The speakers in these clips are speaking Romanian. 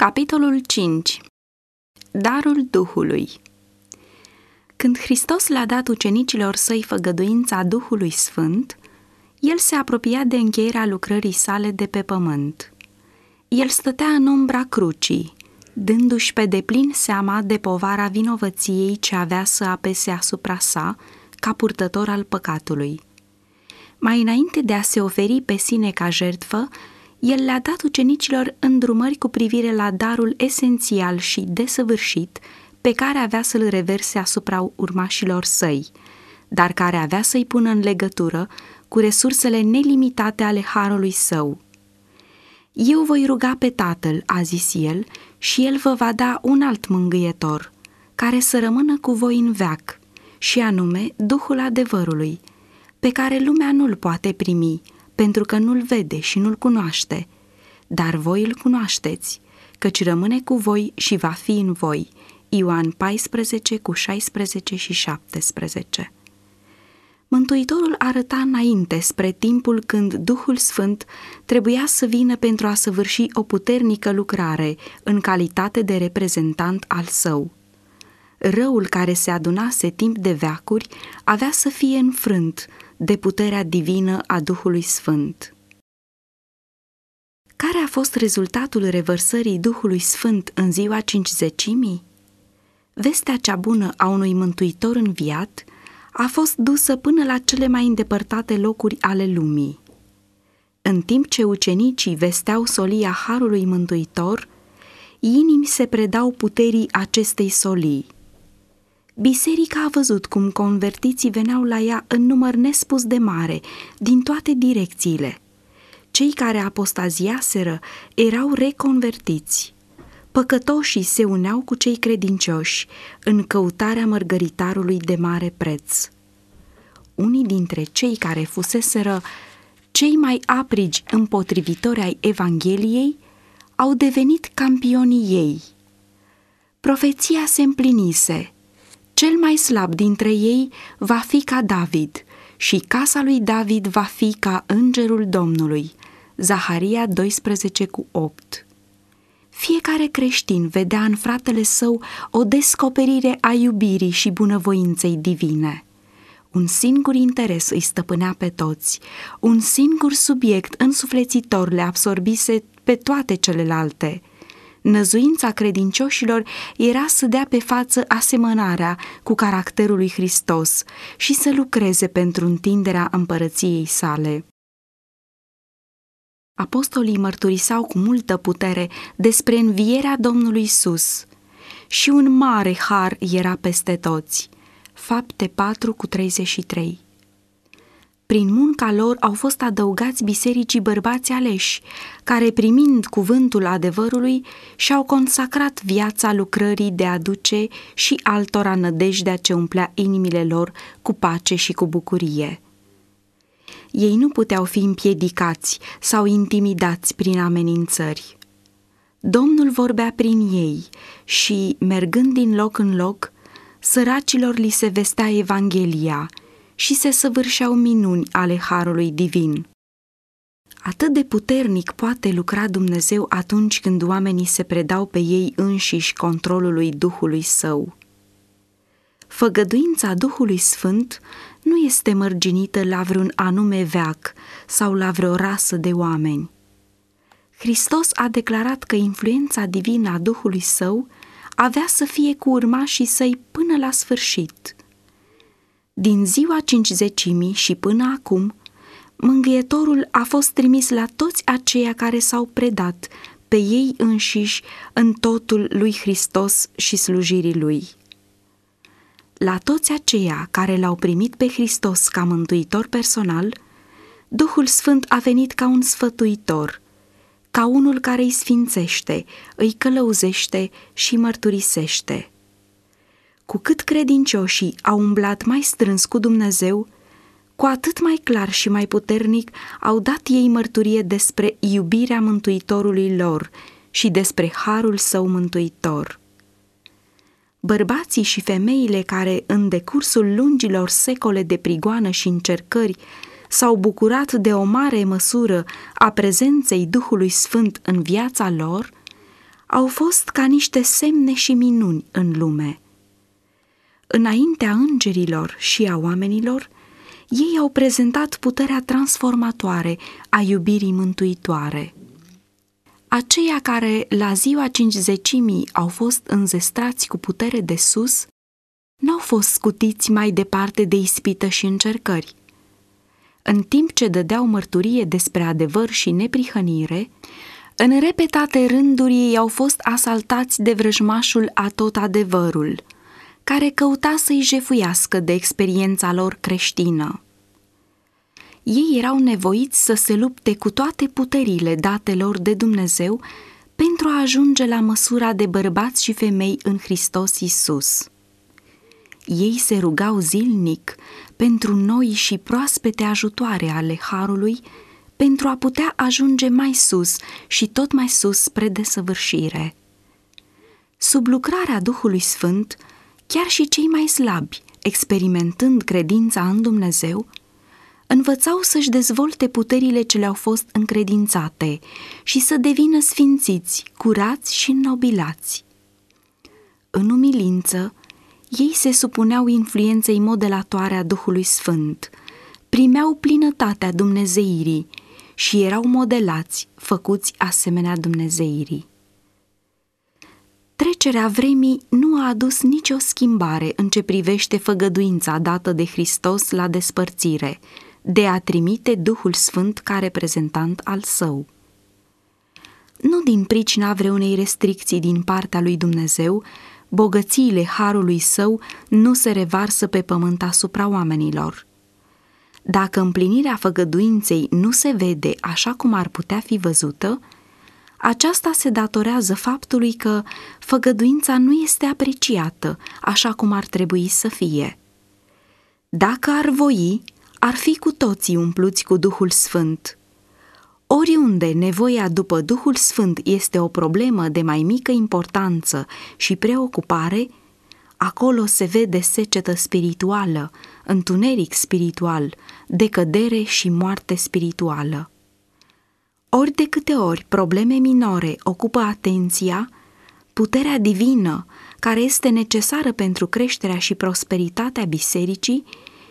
Capitolul 5 Darul Duhului Când Hristos le-a dat ucenicilor săi făgăduința Duhului Sfânt, el se apropia de încheierea lucrării sale de pe pământ. El stătea în umbra crucii, dându-și pe deplin seama de povara vinovăției ce avea să apese asupra sa ca purtător al păcatului. Mai înainte de a se oferi pe sine ca jertfă, el le-a dat ucenicilor îndrumări cu privire la darul esențial și desăvârșit pe care avea să-l reverse asupra urmașilor săi, dar care avea să-i pună în legătură cu resursele nelimitate ale harului său. Eu voi ruga pe Tatăl, a zis el, și el vă va da un alt mângâietor, care să rămână cu voi în veac, și anume Duhul adevărului, pe care lumea nu-l poate primi, pentru că nu-l vede și nu-l cunoaște, dar voi îl cunoașteți, căci rămâne cu voi și va fi în voi. Ioan 14 cu 16 și 17 Mântuitorul arăta înainte spre timpul când Duhul Sfânt trebuia să vină pentru a săvârși o puternică lucrare în calitate de reprezentant al său. Răul care se adunase timp de veacuri avea să fie înfrânt de puterea divină a Duhului Sfânt. Care a fost rezultatul revărsării Duhului Sfânt în ziua cincizecimii? Vestea cea bună a unui mântuitor înviat a fost dusă până la cele mai îndepărtate locuri ale lumii. În timp ce ucenicii vesteau solia Harului Mântuitor, inimi se predau puterii acestei solii – Biserica a văzut cum convertiții veneau la ea în număr nespus de mare, din toate direcțiile. Cei care apostaziaseră erau reconvertiți. Păcătoșii se uneau cu cei credincioși în căutarea mărgăritarului de mare preț. Unii dintre cei care fuseseră cei mai aprigi împotrivitori ai Evangheliei au devenit campionii ei. Profeția se împlinise – cel mai slab dintre ei va fi ca David și casa lui David va fi ca îngerul Domnului. Zaharia 12 cu 8 Fiecare creștin vedea în fratele său o descoperire a iubirii și bunăvoinței divine. Un singur interes îi stăpânea pe toți, un singur subiect însuflețitor le absorbise pe toate celelalte – Năzuința credincioșilor era să dea pe față asemănarea cu caracterul lui Hristos și să lucreze pentru întinderea împărăției sale. Apostolii mărturisau cu multă putere despre învierea Domnului Isus și un mare har era peste toți. Fapte 4 cu 33 prin munca lor au fost adăugați bisericii bărbați aleși, care, primind cuvântul adevărului, și-au consacrat viața lucrării de a duce și altora nădejdea ce umplea inimile lor cu pace și cu bucurie. Ei nu puteau fi împiedicați sau intimidați prin amenințări. Domnul vorbea prin ei și, mergând din loc în loc, săracilor li se vestea Evanghelia – și se săvârșeau minuni ale Harului Divin. Atât de puternic poate lucra Dumnezeu atunci când oamenii se predau pe ei înșiși controlului Duhului Său. Făgăduința Duhului Sfânt nu este mărginită la vreun anume veac sau la vreo rasă de oameni. Hristos a declarat că influența divină a Duhului Său avea să fie cu urmașii săi până la sfârșit – din ziua cincizecimii și până acum, mângâietorul a fost trimis la toți aceia care s-au predat pe ei înșiși în totul lui Hristos și slujirii lui. La toți aceia care l-au primit pe Hristos ca mântuitor personal, Duhul Sfânt a venit ca un sfătuitor, ca unul care îi sfințește, îi călăuzește și mărturisește. Cu cât credincioșii au umblat mai strâns cu Dumnezeu, cu atât mai clar și mai puternic au dat ei mărturie despre iubirea Mântuitorului lor și despre harul său mântuitor. Bărbații și femeile care, în decursul lungilor secole de prigoană și încercări, s-au bucurat de o mare măsură a prezenței Duhului Sfânt în viața lor, au fost ca niște semne și minuni în lume. Înaintea îngerilor și a oamenilor, ei au prezentat puterea transformatoare a iubirii mântuitoare. Aceia care la ziua cincizecimii au fost înzestrați cu putere de sus, n-au fost scutiți mai departe de ispită și încercări. În timp ce dădeau mărturie despre adevăr și neprihănire, în repetate rânduri ei au fost asaltați de vrăjmașul a tot adevărul, care căuta să-i jefuiască de experiența lor creștină. Ei erau nevoiți să se lupte cu toate puterile date lor de Dumnezeu pentru a ajunge la măsura de bărbați și femei în Hristos Isus. Ei se rugau zilnic pentru noi și proaspete ajutoare ale Harului, pentru a putea ajunge mai sus și tot mai sus spre desăvârșire. Sub lucrarea Duhului Sfânt, chiar și cei mai slabi, experimentând credința în Dumnezeu, învățau să-și dezvolte puterile ce le-au fost încredințate și să devină sfințiți, curați și nobilați. În umilință, ei se supuneau influenței modelatoare a Duhului Sfânt, primeau plinătatea dumnezeirii și erau modelați, făcuți asemenea dumnezeirii. Trecerea vremii nu a adus nicio schimbare în ce privește făgăduința dată de Hristos la despărțire, de a trimite Duhul Sfânt ca reprezentant al său. Nu din pricina vreunei restricții din partea lui Dumnezeu, bogățiile harului său nu se revarsă pe pământ asupra oamenilor. Dacă împlinirea făgăduinței nu se vede așa cum ar putea fi văzută, aceasta se datorează faptului că făgăduința nu este apreciată așa cum ar trebui să fie. Dacă ar voi, ar fi cu toții umpluți cu Duhul Sfânt – Oriunde nevoia după Duhul Sfânt este o problemă de mai mică importanță și preocupare, acolo se vede secetă spirituală, întuneric spiritual, decădere și moarte spirituală. Ori de câte ori probleme minore ocupă atenția, puterea divină, care este necesară pentru creșterea și prosperitatea bisericii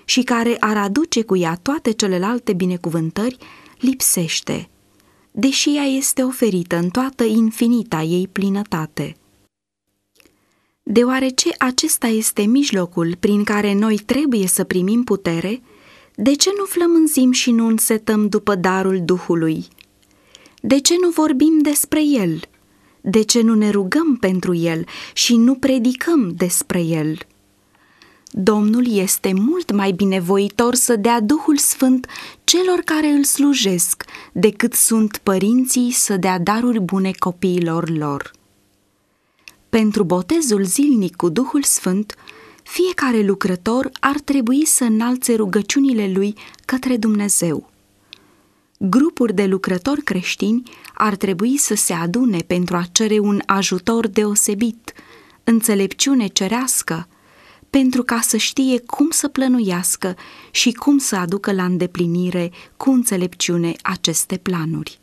și care ar aduce cu ea toate celelalte binecuvântări, lipsește, deși ea este oferită în toată infinita ei plinătate. Deoarece acesta este mijlocul prin care noi trebuie să primim putere, de ce nu flămânzim și nu însetăm după darul Duhului? De ce nu vorbim despre el? De ce nu ne rugăm pentru el și nu predicăm despre el? Domnul este mult mai binevoitor să dea Duhul Sfânt celor care îl slujesc decât sunt părinții să dea daruri bune copiilor lor. Pentru botezul zilnic cu Duhul Sfânt, fiecare lucrător ar trebui să înalțe rugăciunile lui către Dumnezeu. Grupuri de lucrători creștini ar trebui să se adune pentru a cere un ajutor deosebit, înțelepciune cerească, pentru ca să știe cum să plănuiască și cum să aducă la îndeplinire cu înțelepciune aceste planuri.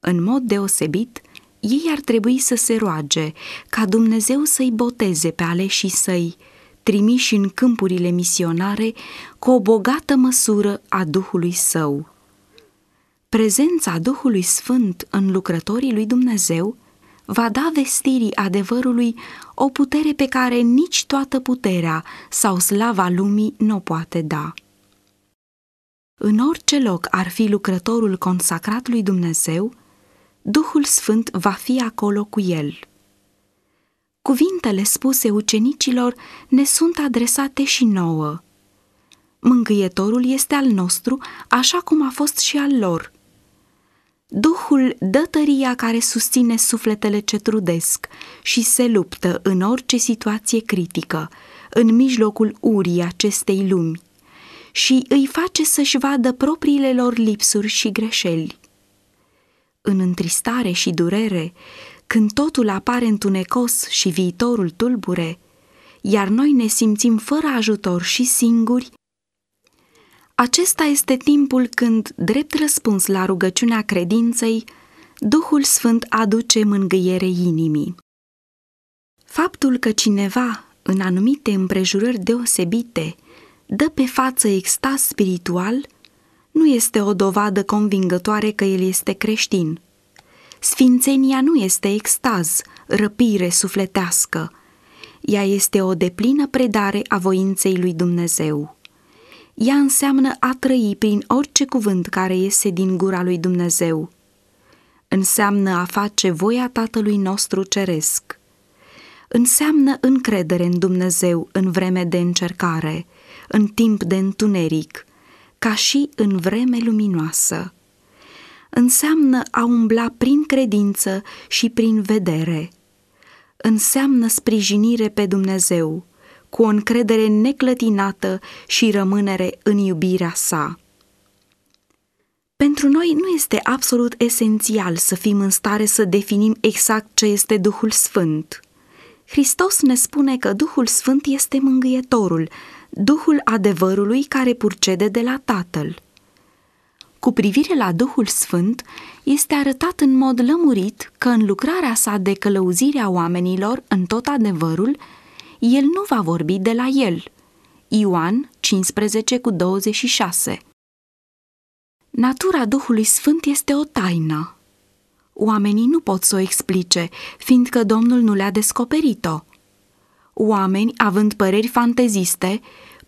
În mod deosebit, ei ar trebui să se roage ca Dumnezeu să-i boteze pe aleșii săi, trimiși în câmpurile misionare cu o bogată măsură a Duhului Său. Prezența Duhului Sfânt în lucrătorii lui Dumnezeu va da vestirii adevărului o putere pe care nici toată puterea sau slava lumii nu o poate da. În orice loc ar fi lucrătorul consacrat lui Dumnezeu, Duhul Sfânt va fi acolo cu el. Cuvintele spuse ucenicilor ne sunt adresate și nouă. Mângâietorul este al nostru, așa cum a fost și al lor – Duhul dă tăria care susține sufletele ce trudesc și se luptă în orice situație critică, în mijlocul urii acestei lumi, și îi face să-și vadă propriile lor lipsuri și greșeli. În întristare și durere, când totul apare întunecos și viitorul tulbure, iar noi ne simțim fără ajutor și singuri, acesta este timpul când, drept răspuns la rugăciunea credinței, Duhul Sfânt aduce mângâiere inimii. Faptul că cineva, în anumite împrejurări deosebite, dă pe față extaz spiritual, nu este o dovadă convingătoare că el este creștin. Sfințenia nu este extaz, răpire sufletească. Ea este o deplină predare a voinței lui Dumnezeu. Ea înseamnă a trăi prin orice cuvânt care iese din gura lui Dumnezeu. Înseamnă a face voia Tatălui nostru ceresc. Înseamnă încredere în Dumnezeu în vreme de încercare, în timp de întuneric, ca și în vreme luminoasă. Înseamnă a umbla prin credință și prin vedere. Înseamnă sprijinire pe Dumnezeu, cu o încredere neclătinată și rămânere în iubirea sa. Pentru noi nu este absolut esențial să fim în stare să definim exact ce este Duhul Sfânt. Hristos ne spune că Duhul Sfânt este mângâietorul, Duhul adevărului care purcede de la Tatăl. Cu privire la Duhul Sfânt, este arătat în mod lămurit că în lucrarea sa de călăuzire a oamenilor în tot adevărul, el nu va vorbi de la el. Ioan 15 cu 26 Natura Duhului Sfânt este o taină. Oamenii nu pot să o explice, fiindcă Domnul nu le-a descoperit-o. Oameni, având păreri fanteziste,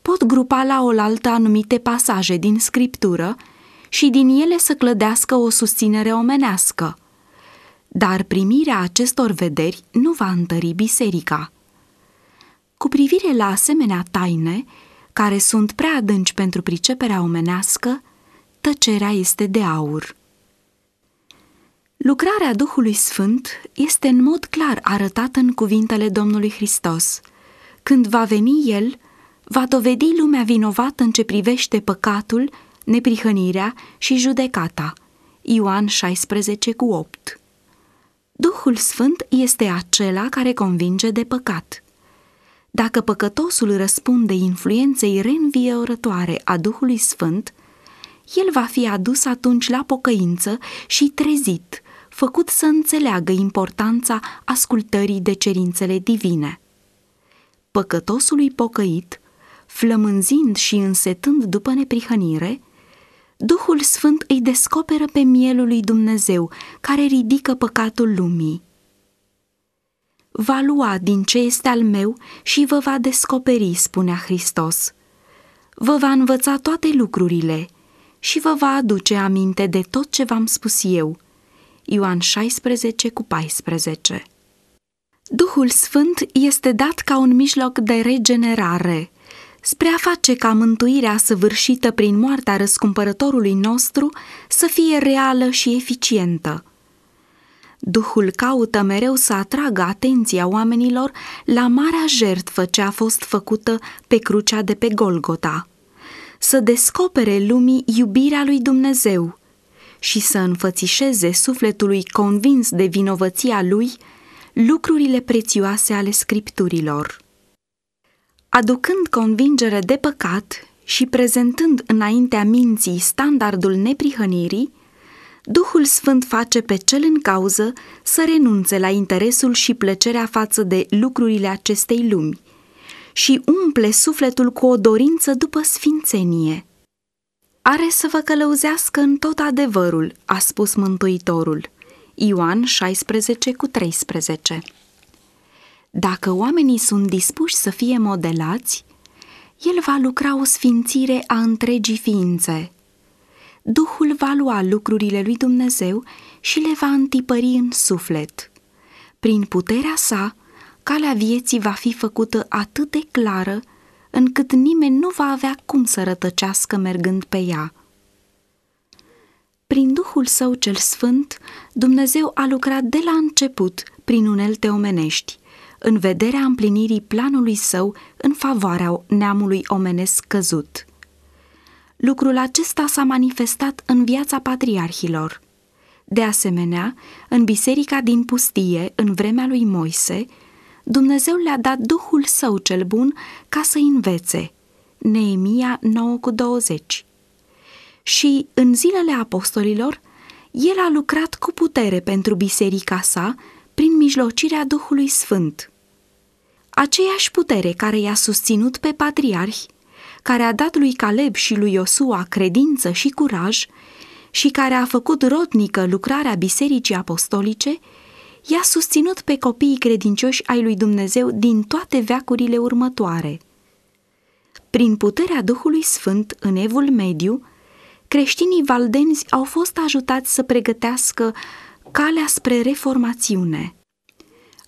pot grupa la oaltă anumite pasaje din scriptură și din ele să clădească o susținere omenească. Dar primirea acestor vederi nu va întări biserica. Cu privire la asemenea taine, care sunt prea adânci pentru priceperea omenească, tăcerea este de aur. Lucrarea Duhului Sfânt este în mod clar arătată în cuvintele Domnului Hristos. Când va veni El, va dovedi lumea vinovată în ce privește păcatul, neprihănirea și judecata. Ioan 16 cu 8 Duhul Sfânt este acela care convinge de păcat. Dacă păcătosul răspunde influenței reînviorătoare a Duhului Sfânt, el va fi adus atunci la pocăință și trezit, făcut să înțeleagă importanța ascultării de cerințele divine. Păcătosului pocăit, flămânzind și însetând după neprihănire, Duhul Sfânt îi descoperă pe mielul lui Dumnezeu, care ridică păcatul lumii. Va lua din ce este al meu și vă va descoperi, spunea Hristos. Vă va învăța toate lucrurile și vă va aduce aminte de tot ce v-am spus eu. Ioan 16 cu 14 Duhul Sfânt este dat ca un mijloc de regenerare, spre a face ca mântuirea săvârșită prin moartea răscumpărătorului nostru să fie reală și eficientă. Duhul caută mereu să atragă atenția oamenilor la marea jertfă ce a fost făcută pe crucea de pe Golgota, să descopere lumii iubirea lui Dumnezeu și să înfățișeze sufletului convins de vinovăția lui lucrurile prețioase ale scripturilor. Aducând convingere de păcat și prezentând înaintea minții standardul neprihănirii, Duhul Sfânt face pe cel în cauză să renunțe la interesul și plăcerea față de lucrurile acestei lumi și umple sufletul cu o dorință după sfințenie. Are să vă călăuzească în tot adevărul, a spus Mântuitorul. Ioan 16 cu 13 Dacă oamenii sunt dispuși să fie modelați, el va lucra o sfințire a întregii ființe. Duhul va lua lucrurile lui Dumnezeu și le va întipări în suflet. Prin puterea sa, calea vieții va fi făcută atât de clară încât nimeni nu va avea cum să rătăcească mergând pe ea. Prin Duhul Său cel Sfânt, Dumnezeu a lucrat de la început prin unelte omenești, în vederea împlinirii planului Său în favoarea neamului omenesc căzut. Lucrul acesta s-a manifestat în viața patriarhilor. De asemenea, în biserica din pustie, în vremea lui Moise, Dumnezeu le-a dat Duhul Său cel bun ca să învețe. Neemia 9 cu 20 Și în zilele apostolilor, El a lucrat cu putere pentru biserica sa prin mijlocirea Duhului Sfânt. Aceeași putere care i-a susținut pe patriarhi, care a dat lui Caleb și lui Iosua credință și curaj și care a făcut rodnică lucrarea bisericii apostolice, i-a susținut pe copiii credincioși ai lui Dumnezeu din toate veacurile următoare. Prin puterea Duhului Sfânt în Evul Mediu, creștinii valdenzi au fost ajutați să pregătească calea spre reformațiune.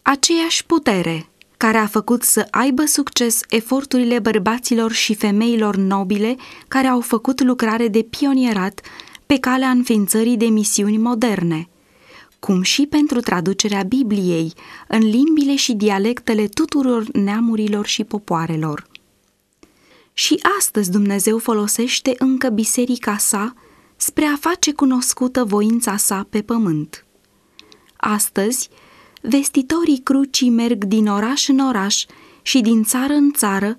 Aceeași putere care a făcut să aibă succes eforturile bărbaților și femeilor nobile care au făcut lucrare de pionierat pe calea înființării de misiuni moderne, cum și pentru traducerea Bibliei în limbile și dialectele tuturor neamurilor și popoarelor. Și astăzi Dumnezeu folosește încă biserica sa spre a face cunoscută voința sa pe pământ. Astăzi, vestitorii crucii merg din oraș în oraș și din țară în țară,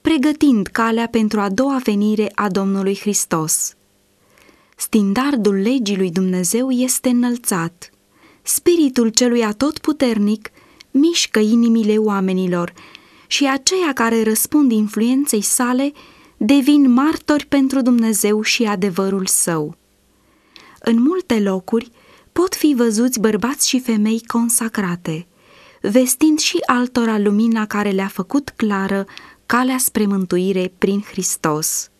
pregătind calea pentru a doua venire a Domnului Hristos. Stindardul legii lui Dumnezeu este înălțat. Spiritul celui atotputernic mișcă inimile oamenilor și aceia care răspund influenței sale devin martori pentru Dumnezeu și adevărul său. În multe locuri pot fi văzuți bărbați și femei consacrate, vestind și altora lumina care le-a făcut clară calea spre mântuire prin Hristos.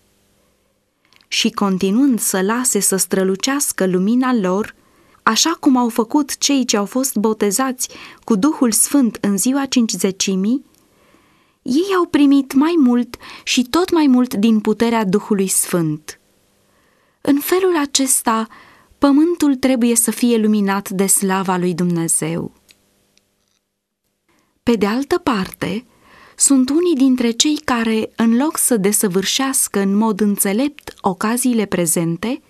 Și continuând să lase să strălucească lumina lor, așa cum au făcut cei ce au fost botezați cu Duhul Sfânt în ziua cincizecimii, ei au primit mai mult și tot mai mult din puterea Duhului Sfânt. În felul acesta, pământul trebuie să fie luminat de slava lui Dumnezeu. Pe de altă parte, sunt unii dintre cei care, în loc să desăvârșească în mod înțelept ocaziile prezente,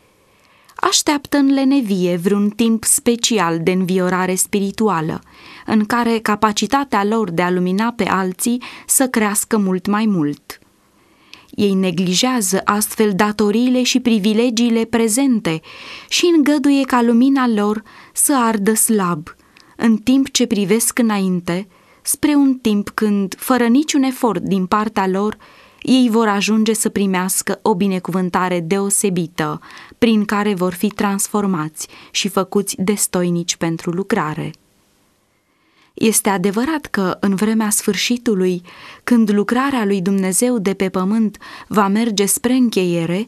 așteaptă în lenevie vreun timp special de înviorare spirituală, în care capacitatea lor de a lumina pe alții să crească mult mai mult. Ei neglijează astfel datoriile și privilegiile prezente și îngăduie ca lumina lor să ardă slab, în timp ce privesc înainte, spre un timp când, fără niciun efort din partea lor, ei vor ajunge să primească o binecuvântare deosebită, prin care vor fi transformați și făcuți destoinici pentru lucrare. Este adevărat că în vremea sfârșitului, când lucrarea lui Dumnezeu de pe pământ va merge spre încheiere,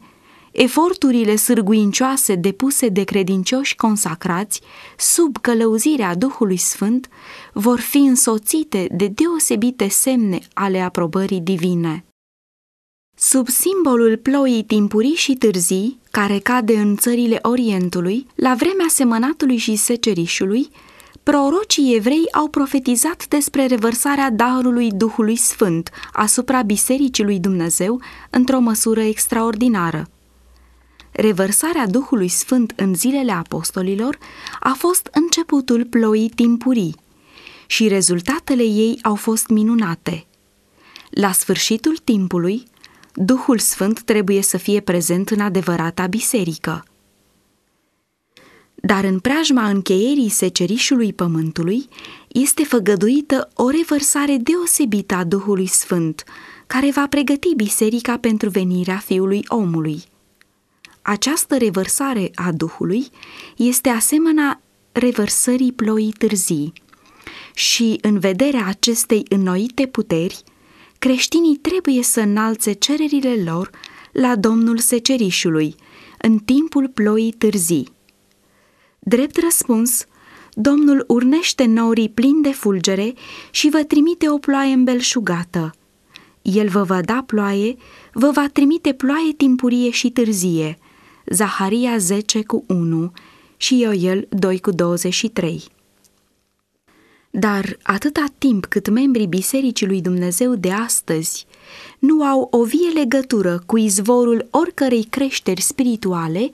eforturile sârguincioase depuse de credincioși consacrați sub călăuzirea Duhului Sfânt vor fi însoțite de deosebite semne ale aprobării divine. Sub simbolul ploii timpurii și târzii, care cade în țările Orientului, la vremea semănatului și secerișului, prorocii evrei au profetizat despre revărsarea darului Duhului Sfânt asupra Bisericii lui Dumnezeu într-o măsură extraordinară. Revărsarea Duhului Sfânt în zilele apostolilor a fost începutul ploii timpurii și rezultatele ei au fost minunate. La sfârșitul timpului, Duhul Sfânt trebuie să fie prezent în adevărata biserică. Dar în preajma încheierii secerișului pământului este făgăduită o revărsare deosebită a Duhului Sfânt, care va pregăti biserica pentru venirea Fiului Omului. Această revărsare a Duhului este asemenea revărsării ploii târzii și, în vederea acestei înnoite puteri, creștinii trebuie să înalțe cererile lor la Domnul Secerișului în timpul ploii târzii. Drept răspuns, Domnul urnește norii plini de fulgere și vă trimite o ploaie îmbelșugată. El vă va da ploaie, vă va trimite ploaie timpurie și târzie. Zaharia 10 cu 1 și Ioel 2 cu 23. Dar atâta timp cât membrii Bisericii lui Dumnezeu de astăzi nu au o vie legătură cu izvorul oricărei creșteri spirituale,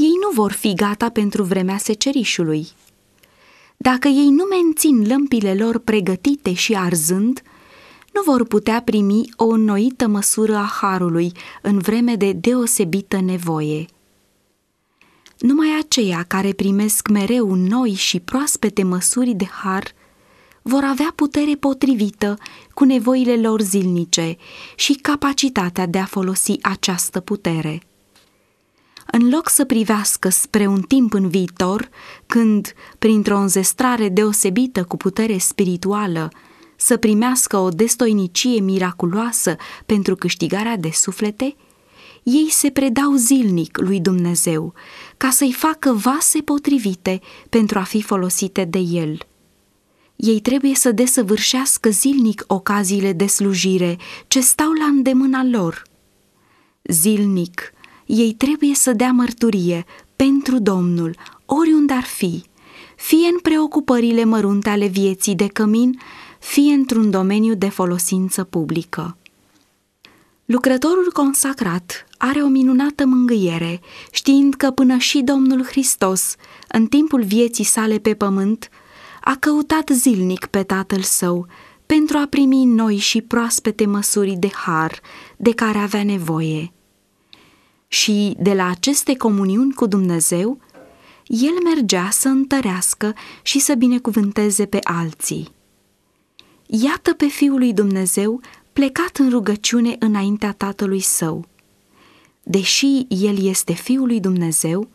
ei nu vor fi gata pentru vremea secerișului. Dacă ei nu mențin lămpile lor pregătite și arzând, nu vor putea primi o înnoită măsură a harului în vreme de deosebită nevoie. Numai aceia care primesc mereu noi și proaspete măsuri de har vor avea putere potrivită cu nevoile lor zilnice și capacitatea de a folosi această putere. În loc să privească spre un timp în viitor, când, printr-o înzestrare deosebită cu putere spirituală, să primească o destoinicie miraculoasă pentru câștigarea de suflete, ei se predau zilnic lui Dumnezeu ca să-i facă vase potrivite pentru a fi folosite de El. Ei trebuie să desăvârșească zilnic ocaziile de slujire ce stau la îndemâna lor. Zilnic, ei trebuie să dea mărturie pentru Domnul, oriunde ar fi, fie în preocupările mărunte ale vieții de cămin, fie într-un domeniu de folosință publică. Lucrătorul consacrat are o minunată mângâiere, știind că până și Domnul Hristos, în timpul vieții sale pe pământ, a căutat zilnic pe Tatăl Său pentru a primi noi și proaspete măsuri de har de care avea nevoie. Și de la aceste comuniuni cu Dumnezeu, el mergea să întărească și să binecuvânteze pe alții. Iată pe Fiul lui Dumnezeu plecat în rugăciune înaintea Tatălui Său. Deși El este Fiul lui Dumnezeu,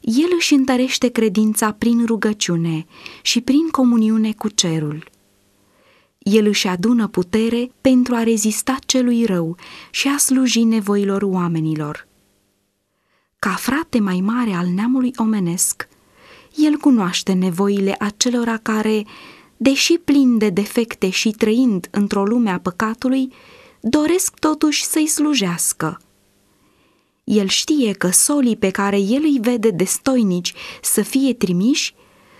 El își întărește credința prin rugăciune și prin comuniune cu cerul. El își adună putere pentru a rezista celui rău și a sluji nevoilor oamenilor. Ca frate mai mare al neamului omenesc, el cunoaște nevoile acelora care, deși plin de defecte și trăind într-o lume a păcatului, doresc totuși să-i slujească. El știe că solii pe care el îi vede destoinici să fie trimiși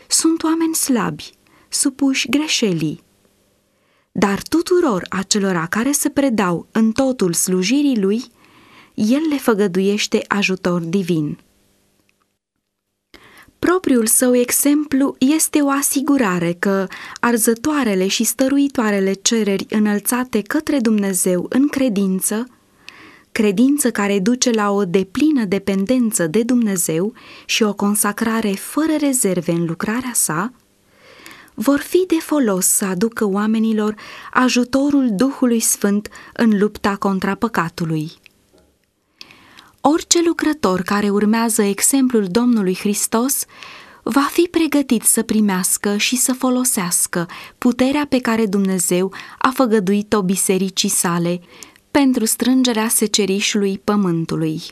sunt oameni slabi, supuși greșelii. Dar tuturor acelora care se predau în totul slujirii lui, el le făgăduiește ajutor divin. Propriul său exemplu este o asigurare că arzătoarele și stăruitoarele cereri înălțate către Dumnezeu în credință, credință care duce la o deplină dependență de Dumnezeu și o consacrare fără rezerve în lucrarea sa, vor fi de folos să aducă oamenilor ajutorul Duhului Sfânt în lupta contra păcatului. Orice lucrător care urmează exemplul Domnului Hristos va fi pregătit să primească și să folosească puterea pe care Dumnezeu a făgăduit-o bisericii sale pentru strângerea secerișului pământului.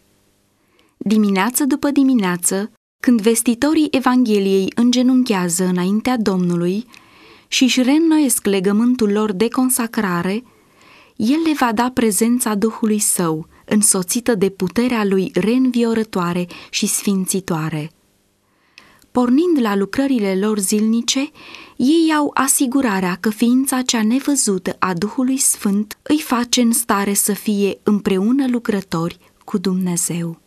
Dimineață după dimineață, când vestitorii Evangheliei îngenunchează înaintea Domnului și își reînnoiesc legământul lor de consacrare, El le va da prezența Duhului Său, însoțită de puterea Lui reînviorătoare și sfințitoare. Pornind la lucrările lor zilnice, ei au asigurarea că ființa cea nevăzută a Duhului Sfânt îi face în stare să fie împreună lucrători cu Dumnezeu.